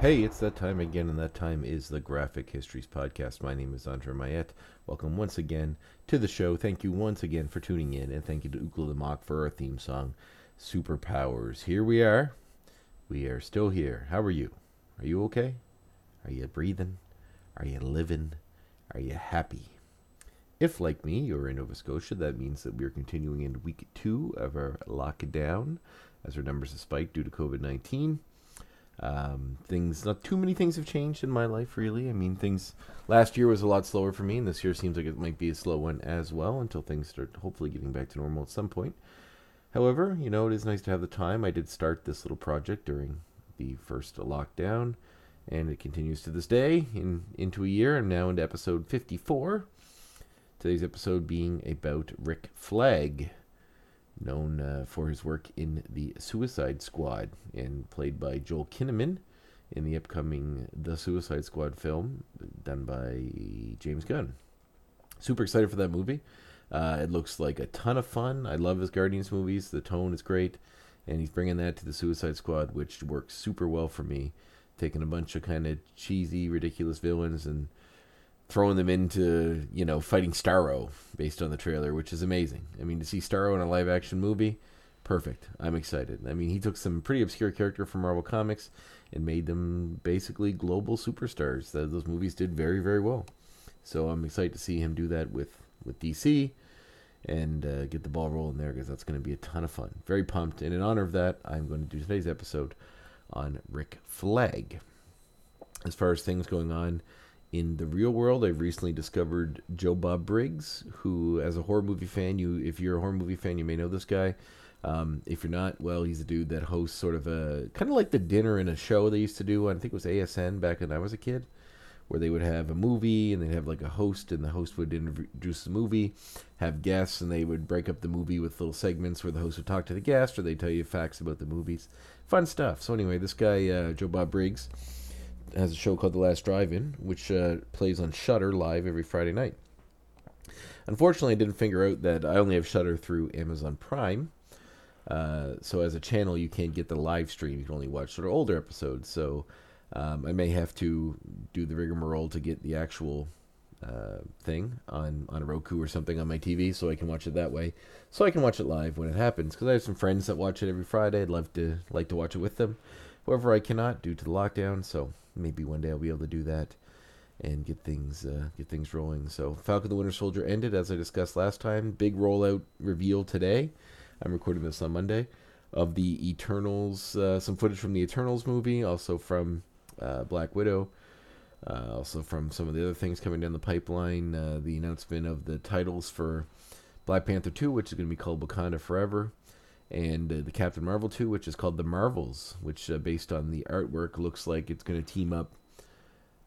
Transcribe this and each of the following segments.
Hey, it's that time again, and that time is the Graphic Histories Podcast. My name is Andre Mayette. Welcome once again to the show. Thank you once again for tuning in, and thank you to Ukla the Mock for our theme song, Superpowers. Here we are. We are still here. How are you? Are you okay? Are you breathing? Are you living? Are you happy? If, like me, you're in Nova Scotia, that means that we're continuing into week two of our lockdown as our numbers have spiked due to COVID 19. Um, things, not too many things have changed in my life, really. I mean, things, last year was a lot slower for me, and this year seems like it might be a slow one as well until things start hopefully getting back to normal at some point. However, you know, it is nice to have the time. I did start this little project during the first lockdown, and it continues to this day in into a year. I'm now into episode 54. Today's episode being about Rick Flag, known uh, for his work in the Suicide Squad and played by Joel Kinnaman in the upcoming The Suicide Squad film done by James Gunn. Super excited for that movie. Uh, it looks like a ton of fun. I love his Guardians movies. The tone is great, and he's bringing that to the Suicide Squad, which works super well for me. Taking a bunch of kind of cheesy, ridiculous villains and throwing them into you know fighting Starro based on the trailer, which is amazing. I mean, to see Starro in a live action movie, perfect. I'm excited. I mean, he took some pretty obscure character from Marvel Comics and made them basically global superstars. Th- Those movies did very very well. So I'm excited to see him do that with with DC and uh, get the ball rolling there because that's going to be a ton of fun. Very pumped. And in honor of that, I'm going to do today's episode on Rick Flag. As far as things going on in the real world, I've recently discovered Joe Bob Briggs, who, as a horror movie fan, you if you're a horror movie fan, you may know this guy. Um, if you're not, well, he's a dude that hosts sort of a kind of like the dinner in a show they used to do. I think it was ASN back when I was a kid where they would have a movie and they'd have like a host and the host would introduce the movie have guests and they would break up the movie with little segments where the host would talk to the guest or they tell you facts about the movies fun stuff so anyway this guy uh, joe bob briggs has a show called the last drive-in which uh, plays on Shudder live every friday night unfortunately i didn't figure out that i only have Shudder through amazon prime uh, so as a channel you can't get the live stream you can only watch sort of older episodes so um, I may have to do the rigmarole to get the actual uh, thing on on Roku or something on my TV, so I can watch it that way. So I can watch it live when it happens. Because I have some friends that watch it every Friday. I'd love to like to watch it with them. However, I cannot due to the lockdown. So maybe one day I'll be able to do that and get things uh, get things rolling. So Falcon the Winter Soldier ended as I discussed last time. Big rollout reveal today. I'm recording this on Monday of the Eternals. Uh, some footage from the Eternals movie, also from uh, Black Widow. Uh, also, from some of the other things coming down the pipeline, uh, the announcement of the titles for Black Panther 2, which is going to be called Wakanda Forever, and uh, the Captain Marvel 2, which is called The Marvels, which, uh, based on the artwork, looks like it's going to team up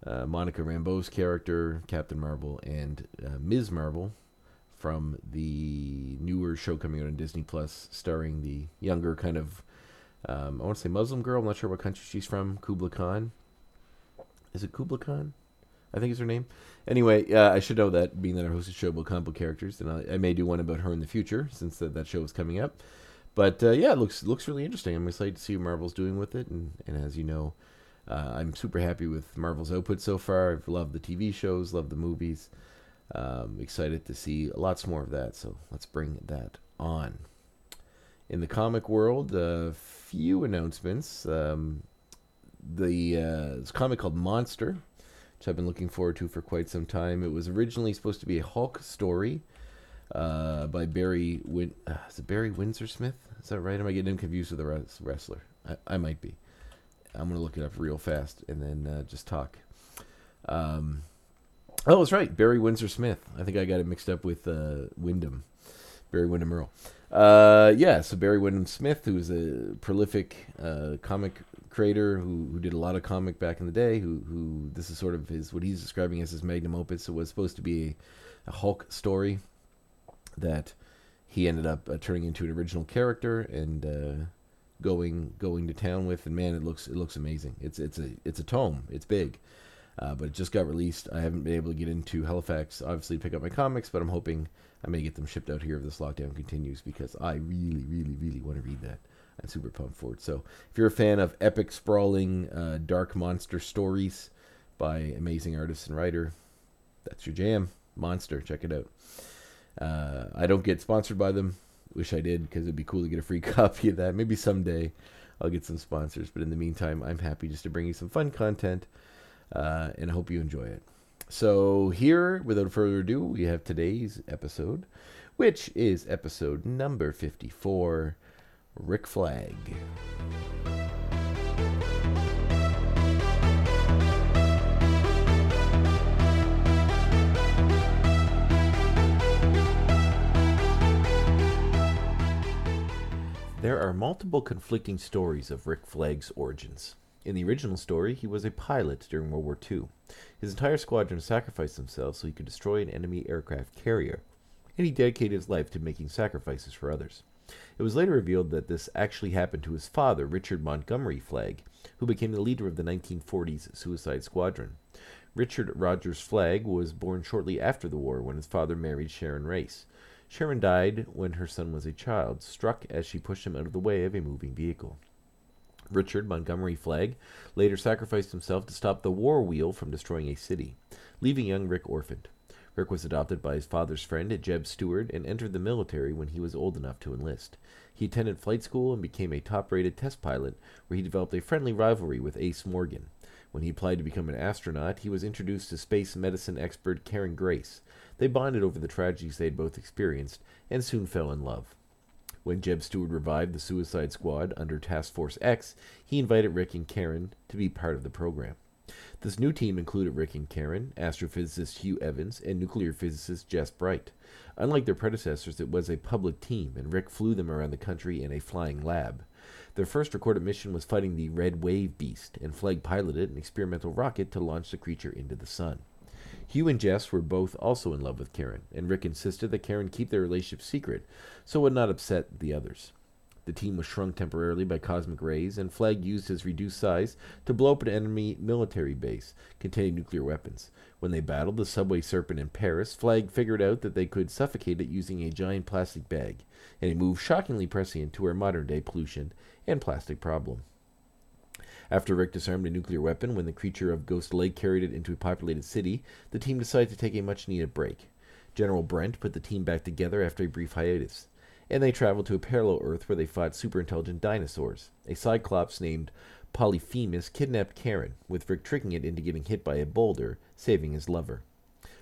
uh, Monica Rambeau's character, Captain Marvel, and uh, Ms. Marvel from the newer show coming out on Disney Plus, starring the younger kind of, um, I want to say Muslim girl. I'm not sure what country she's from, Kubla Khan is it Kubla Khan? I think is her name. Anyway, uh, I should know that, being that I host a show about comic book characters, and I, I may do one about her in the future since that, that show is coming up. But uh, yeah, it looks looks really interesting. I'm excited to see what Marvel's doing with it, and, and as you know, uh, I'm super happy with Marvel's output so far. I've loved the TV shows, loved the movies. Um, excited to see lots more of that. So let's bring that on. In the comic world, a few announcements. Um, the uh, this comic called Monster, which I've been looking forward to for quite some time. It was originally supposed to be a Hulk story uh, by Barry Win. Uh, is it Barry Windsor Smith? Is that right? Am I getting him confused with a res- wrestler? I, I might be. I'm gonna look it up real fast and then uh, just talk. Um, oh, that's right, Barry Windsor Smith. I think I got it mixed up with uh, Windham, Barry Windham Earl. Uh, yeah, so Barry Wyndham Smith, who is a prolific uh, comic creator who, who did a lot of comic back in the day. Who who this is sort of his what he's describing as his magnum opus. It was supposed to be a, a Hulk story that he ended up uh, turning into an original character and uh, going going to town with. And man, it looks it looks amazing. It's it's a it's a tome. It's big. Uh, but it just got released. I haven't been able to get into Halifax, obviously, pick up my comics, but I'm hoping I may get them shipped out here if this lockdown continues because I really, really, really want to read that. I'm super pumped for it. So, if you're a fan of epic, sprawling, uh, dark monster stories by amazing artist and writer, that's your jam. Monster, check it out. Uh, I don't get sponsored by them. Wish I did because it'd be cool to get a free copy of that. Maybe someday I'll get some sponsors. But in the meantime, I'm happy just to bring you some fun content uh, and I hope you enjoy it. So, here, without further ado, we have today's episode, which is episode number 54 Rick Flag. Are multiple conflicting stories of Rick Flag's origins. In the original story, he was a pilot during World War II. His entire squadron sacrificed themselves so he could destroy an enemy aircraft carrier, and he dedicated his life to making sacrifices for others. It was later revealed that this actually happened to his father, Richard Montgomery Flag, who became the leader of the 1940s Suicide Squadron. Richard Rogers Flag was born shortly after the war when his father married Sharon Race. Sharon died when her son was a child, struck as she pushed him out of the way of a moving vehicle. Richard Montgomery Flag later sacrificed himself to stop the war wheel from destroying a city, leaving young Rick orphaned. Rick was adopted by his father's friend, Jeb Stewart, and entered the military when he was old enough to enlist. He attended flight school and became a top rated test pilot, where he developed a friendly rivalry with Ace Morgan. When he applied to become an astronaut, he was introduced to space medicine expert Karen Grace. They bonded over the tragedies they had both experienced and soon fell in love. When Jeb Stewart revived the Suicide Squad under Task Force X, he invited Rick and Karen to be part of the program. This new team included Rick and Karen, astrophysicist Hugh Evans, and nuclear physicist Jess Bright. Unlike their predecessors, it was a public team, and Rick flew them around the country in a flying lab. Their first recorded mission was fighting the Red Wave Beast, and Flag piloted an experimental rocket to launch the creature into the sun. Hugh and Jess were both also in love with Karen, and Rick insisted that Karen keep their relationship secret so it would not upset the others. The team was shrunk temporarily by cosmic rays, and Flag used his reduced size to blow up an enemy military base containing nuclear weapons. When they battled the subway serpent in Paris, Flag figured out that they could suffocate it using a giant plastic bag, and a move shockingly prescient to our modern day pollution and plastic problem. After Rick disarmed a nuclear weapon when the creature of Ghost Lake carried it into a populated city, the team decided to take a much needed break. General Brent put the team back together after a brief hiatus, and they traveled to a parallel Earth where they fought superintelligent dinosaurs. A Cyclops named Polyphemus kidnapped Karen, with Rick tricking it into getting hit by a boulder, saving his lover.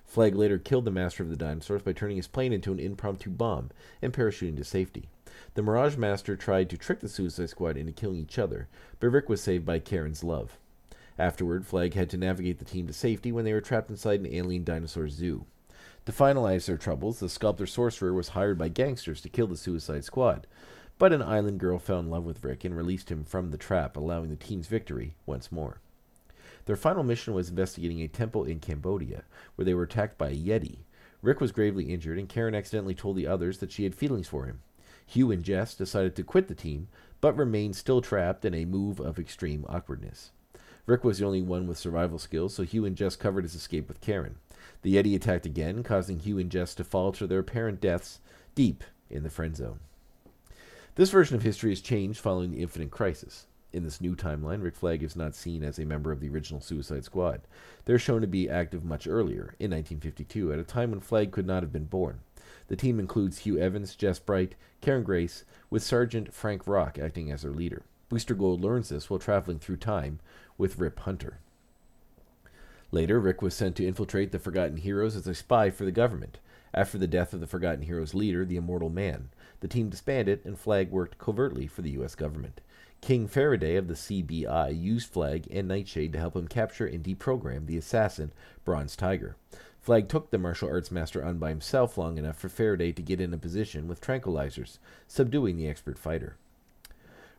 Flag later killed the master of the dinosaurs by turning his plane into an impromptu bomb and parachuting to safety. The Mirage Master tried to trick the Suicide Squad into killing each other, but Rick was saved by Karen's love. Afterward, Flag had to navigate the team to safety when they were trapped inside an alien dinosaur zoo. To finalize their troubles, the sculptor sorcerer was hired by gangsters to kill the Suicide Squad, but an island girl fell in love with Rick and released him from the trap, allowing the team's victory once more. Their final mission was investigating a temple in Cambodia, where they were attacked by a Yeti. Rick was gravely injured, and Karen accidentally told the others that she had feelings for him. Hugh and Jess decided to quit the team, but remained still trapped in a move of extreme awkwardness. Rick was the only one with survival skills, so Hugh and Jess covered his escape with Karen. The Yeti attacked again, causing Hugh and Jess to fall to their apparent deaths deep in the friend zone. This version of history has changed following the Infinite Crisis. In this new timeline, Rick Flag is not seen as a member of the original Suicide Squad. They're shown to be active much earlier, in 1952, at a time when Flag could not have been born. The team includes Hugh Evans, Jess Bright, Karen Grace, with Sergeant Frank Rock acting as their leader. Booster Gold learns this while traveling through time with Rip Hunter. Later, Rick was sent to infiltrate the Forgotten Heroes as a spy for the government. After the death of the Forgotten Heroes leader, the Immortal Man, the team disbanded and Flag worked covertly for the U.S. government. King Faraday of the CBI used Flag and Nightshade to help him capture and deprogram the assassin Bronze Tiger. Flag took the martial arts master on by himself long enough for Faraday to get in a position with tranquilizers, subduing the expert fighter.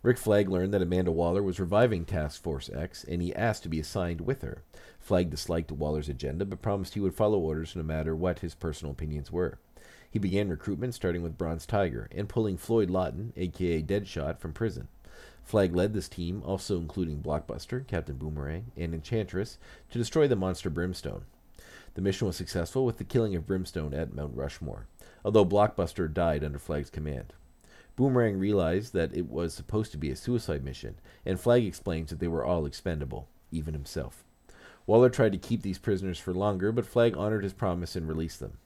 Rick Flag learned that Amanda Waller was reviving Task Force X, and he asked to be assigned with her. Flag disliked Waller's agenda, but promised he would follow orders no matter what his personal opinions were. He began recruitment, starting with Bronze Tiger, and pulling Floyd Lawton, aka Deadshot, from prison. Flag led this team, also including Blockbuster, Captain Boomerang, and Enchantress, to destroy the monster Brimstone. The mission was successful with the killing of Brimstone at Mount Rushmore, although Blockbuster died under Flag's command. Boomerang realized that it was supposed to be a suicide mission, and Flag explains that they were all expendable, even himself. Waller tried to keep these prisoners for longer, but Flag honored his promise and released them.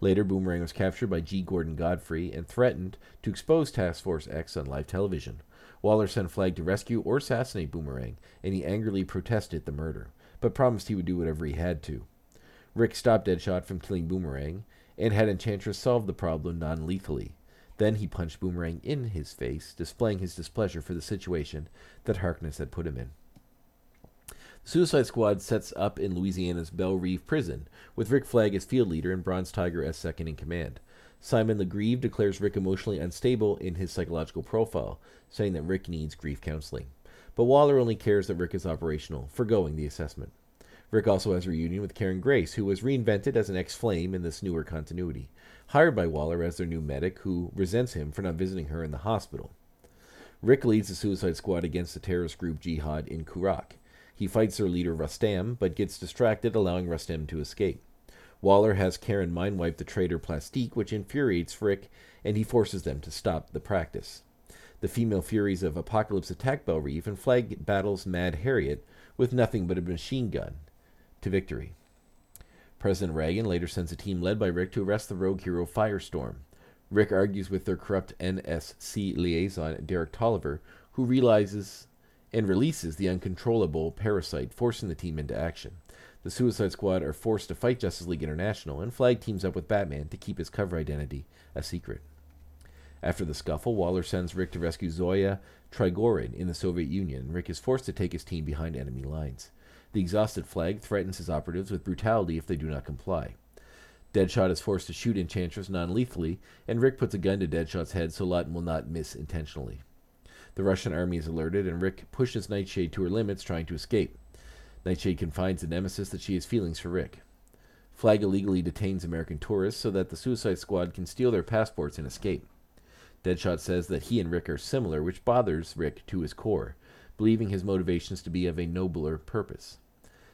Later, Boomerang was captured by G. Gordon Godfrey and threatened to expose Task Force X on live television. Waller sent Flag to rescue or assassinate Boomerang, and he angrily protested the murder, but promised he would do whatever he had to. Rick stopped Deadshot from killing Boomerang and had Enchantress solve the problem non lethally. Then he punched Boomerang in his face, displaying his displeasure for the situation that Harkness had put him in. Suicide Squad sets up in Louisiana's Belle Reve prison, with Rick Flag as field leader and Bronze Tiger as second in command. Simon LaGrieve declares Rick emotionally unstable in his psychological profile, saying that Rick needs grief counseling. But Waller only cares that Rick is operational, foregoing the assessment. Rick also has a reunion with Karen Grace, who was reinvented as an ex Flame in this newer continuity, hired by Waller as their new medic, who resents him for not visiting her in the hospital. Rick leads the Suicide Squad against the terrorist group Jihad in Qurac. He fights their leader Rustam, but gets distracted, allowing Rustam to escape. Waller has Karen mind-wipe the traitor Plastique, which infuriates Rick, and he forces them to stop the practice. The female Furies of Apokolips attack Belle Reve, and Flag battles Mad Harriet with nothing but a machine gun to victory. President Reagan later sends a team led by Rick to arrest the rogue hero Firestorm. Rick argues with their corrupt NSC liaison, Derek Tolliver, who realizes and releases the uncontrollable parasite, forcing the team into action. The Suicide Squad are forced to fight Justice League International, and Flag teams up with Batman to keep his cover identity a secret. After the scuffle, Waller sends Rick to rescue Zoya Trigorin in the Soviet Union. Rick is forced to take his team behind enemy lines. The exhausted Flag threatens his operatives with brutality if they do not comply. Deadshot is forced to shoot Enchantress non lethally, and Rick puts a gun to Deadshot's head so Lawton will not miss intentionally. The Russian army is alerted, and Rick pushes Nightshade to her limits, trying to escape. Nightshade confides the nemesis that she has feelings for Rick. Flag illegally detains American tourists so that the Suicide Squad can steal their passports and escape. Deadshot says that he and Rick are similar, which bothers Rick to his core, believing his motivations to be of a nobler purpose.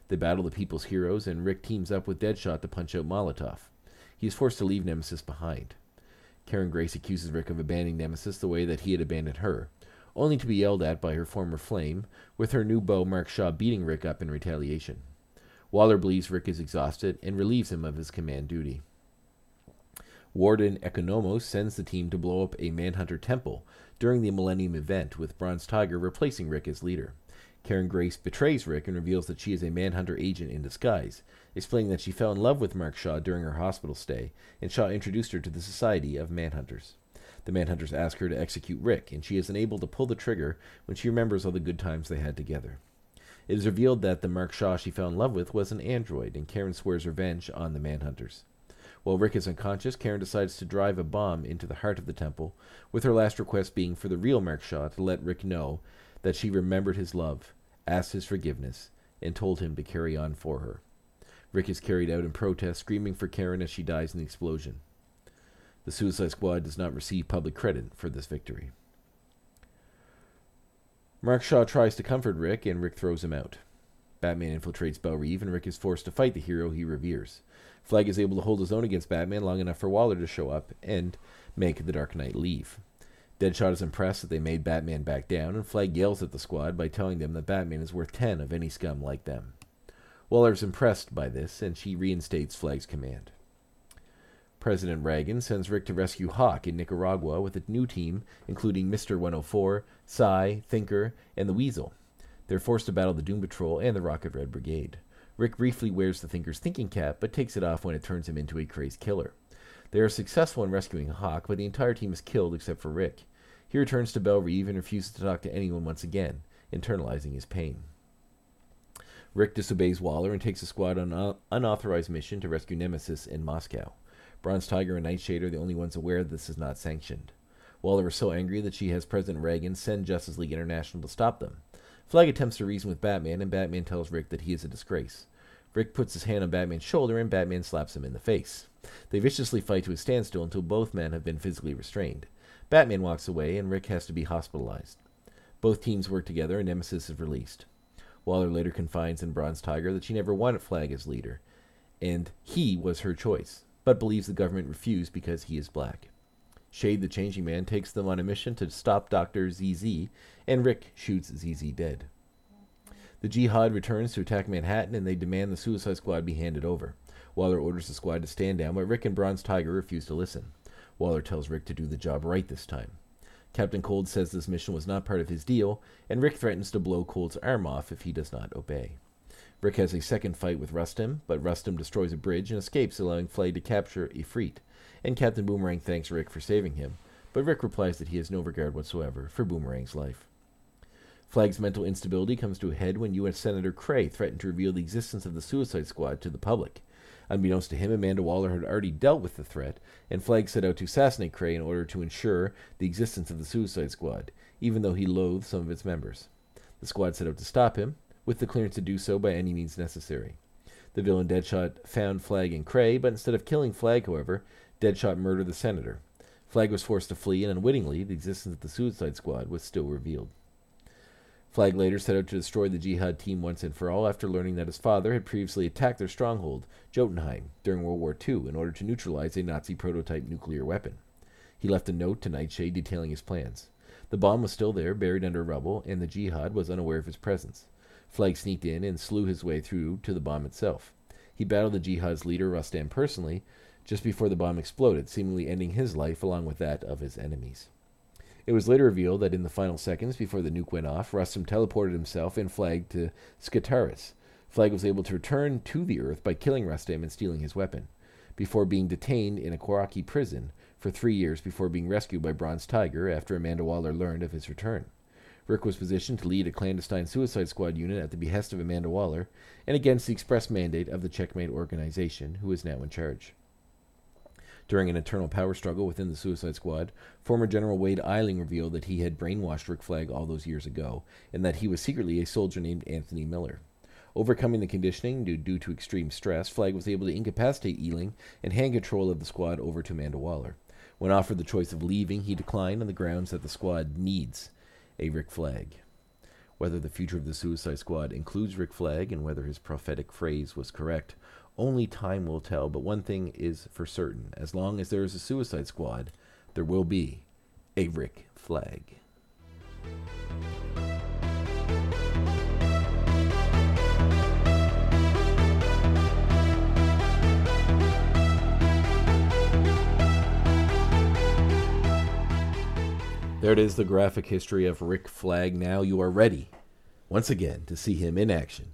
They battle the people's heroes, and Rick teams up with Deadshot to punch out Molotov. He is forced to leave Nemesis behind. Karen Grace accuses Rick of abandoning Nemesis the way that he had abandoned her, only to be yelled at by her former flame, with her new beau Mark Shaw beating Rick up in retaliation. Waller believes Rick is exhausted and relieves him of his command duty. Warden Economos sends the team to blow up a Manhunter temple during the Millennium event, with Bronze Tiger replacing Rick as leader. Karen Grace betrays Rick and reveals that she is a Manhunter agent in disguise, explaining that she fell in love with Mark Shaw during her hospital stay, and Shaw introduced her to the Society of Manhunters. The Manhunters ask her to execute Rick, and she is unable to pull the trigger when she remembers all the good times they had together. It is revealed that the Mark Shaw she fell in love with was an android, and Karen swears revenge on the Manhunters. While Rick is unconscious, Karen decides to drive a bomb into the heart of the temple, with her last request being for the real Mark Shaw to let Rick know that she remembered his love, asked his forgiveness, and told him to carry on for her. Rick is carried out in protest, screaming for Karen as she dies in the explosion. The Suicide Squad does not receive public credit for this victory. Mark Shaw tries to comfort Rick, and Rick throws him out. Batman infiltrates Reve, and Rick is forced to fight the hero he reveres. Flag is able to hold his own against Batman long enough for Waller to show up and make the Dark Knight leave. Deadshot is impressed that they made Batman back down, and Flag yells at the squad by telling them that Batman is worth ten of any scum like them. Waller is impressed by this, and she reinstates Flag's command. President Reagan sends Rick to rescue Hawk in Nicaragua with a new team, including Mr. 104, Psy, Thinker, and the Weasel. They're forced to battle the Doom Patrol and the Rocket Red Brigade. Rick briefly wears the Thinker's thinking cap, but takes it off when it turns him into a crazed killer. They are successful in rescuing Hawk, but the entire team is killed except for Rick. He returns to Belle Reve and refuses to talk to anyone once again, internalizing his pain. Rick disobeys Waller and takes a squad on an unauthorized mission to rescue Nemesis in Moscow. Bronze Tiger and Nightshade are the only ones aware this is not sanctioned. Waller is so angry that she has President Reagan send Justice League International to stop them. Flag attempts to reason with Batman, and Batman tells Rick that he is a disgrace. Rick puts his hand on Batman's shoulder, and Batman slaps him in the face. They viciously fight to a standstill until both men have been physically restrained. Batman walks away, and Rick has to be hospitalized. Both teams work together, and Nemesis is released. Waller later confides in Bronze Tiger that she never wanted Flag as leader, and he was her choice, but believes the government refused because he is black. Shade the Changing Man takes them on a mission to stop Dr. ZZ, and Rick shoots ZZ dead. The Jihad returns to attack Manhattan, and they demand the Suicide Squad be handed over. Waller orders the squad to stand down, but Rick and Bronze Tiger refuse to listen. Waller tells Rick to do the job right this time. Captain Cold says this mission was not part of his deal, and Rick threatens to blow Cold's arm off if he does not obey. Rick has a second fight with Rustam, but Rustam destroys a bridge and escapes, allowing Flag to capture Ifrit. And Captain Boomerang thanks Rick for saving him, but Rick replies that he has no regard whatsoever for Boomerang's life. Flag's mental instability comes to a head when U.S. Senator Cray threatened to reveal the existence of the Suicide Squad to the public. Unbeknownst to him, Amanda Waller had already dealt with the threat, and Flag set out to assassinate Cray in order to ensure the existence of the Suicide Squad, even though he loathed some of its members. The squad set out to stop him, with the clearance to do so by any means necessary. The villain Deadshot found Flag and Cray, but instead of killing Flag, however, Deadshot murdered the senator. Flag was forced to flee, and unwittingly, the existence of the Suicide Squad was still revealed. Flag later set out to destroy the Jihad team once and for all after learning that his father had previously attacked their stronghold, Jotunheim, during World War II in order to neutralize a Nazi prototype nuclear weapon. He left a note to Nightshade detailing his plans. The bomb was still there, buried under rubble, and the Jihad was unaware of his presence. Flag sneaked in and slew his way through to the bomb itself. He battled the Jihad's leader, Rustam, personally, just before the bomb exploded, seemingly ending his life along with that of his enemies. It was later revealed that in the final seconds before the nuke went off, Rustam teleported himself and Flag to Skartaris. Flag was able to return to the Earth by killing Rustam and stealing his weapon, before being detained in a Quraci prison for three years before being rescued by Bronze Tiger after Amanda Waller learned of his return. Rick was positioned to lead a clandestine Suicide Squad unit at the behest of Amanda Waller and against the express mandate of the Checkmate organization, who is now in charge. During an internal power struggle within the Suicide Squad, former General Wade Eiling revealed that he had brainwashed Rick Flag all those years ago, and that he was secretly a soldier named Anthony Miller. Overcoming the conditioning due, due to extreme stress, Flag was able to incapacitate Eiling and hand control of the squad over to Amanda Waller. When offered the choice of leaving, he declined on the grounds that the squad needs a Rick Flag. Whether the future of the Suicide Squad includes Rick Flag and whether his prophetic phrase was correct only time will tell, but one thing is for certain. As long as there is a Suicide Squad, there will be a Rick Flag. There it is, the graphic history of Rick Flag. Now you are ready, once again, to see him in action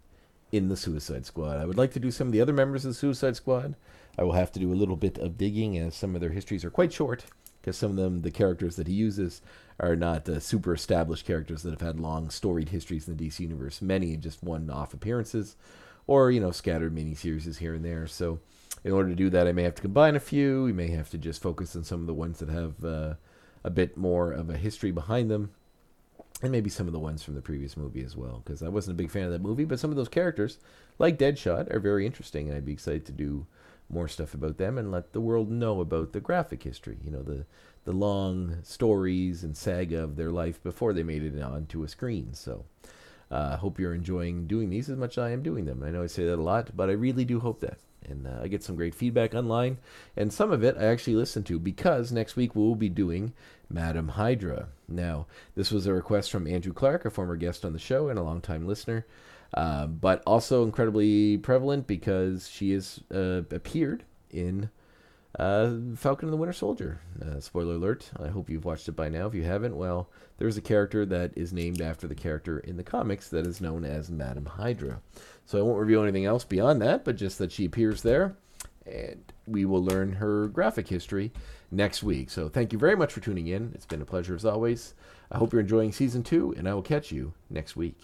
in the Suicide Squad. I would like to do some of the other members of the Suicide Squad. I will have to do a little bit of digging, as some of their histories are quite short, because some of them, the characters that he uses, are not uh, super established characters that have had long storied histories in the DC universe. Many just one-off appearances, or you know, scattered miniseries here and there. So, in order to do that, I may have to combine a few. We may have to just focus on some of the ones that have uh, a bit more of a history behind them and maybe some of the ones from the previous movie as well because i wasn't a big fan of that movie but some of those characters like deadshot are very interesting and i'd be excited to do more stuff about them and let the world know about the graphic history you know the the long stories and saga of their life before they made it onto a screen. So i uh, hope you're enjoying doing these as much as i am doing them. I know i say that a lot but i really do hope that and uh, I get some great feedback online, and some of it I actually listen to because next week we'll be doing Madam Hydra. Now, this was a request from Andrew Clark, a former guest on the show and a longtime listener, uh, but also incredibly prevalent because she has uh, appeared in uh, Falcon and the Winter Soldier. Uh, spoiler alert. I hope you've watched it by now. If you haven't, well, there's a character that is named after the character in the comics that is known as Madam Hydra. So I won't reveal anything else beyond that, but just that she appears there. and we will learn her graphic history next week. So thank you very much for tuning in. It's been a pleasure as always. I hope you're enjoying season two, and I will catch you next week.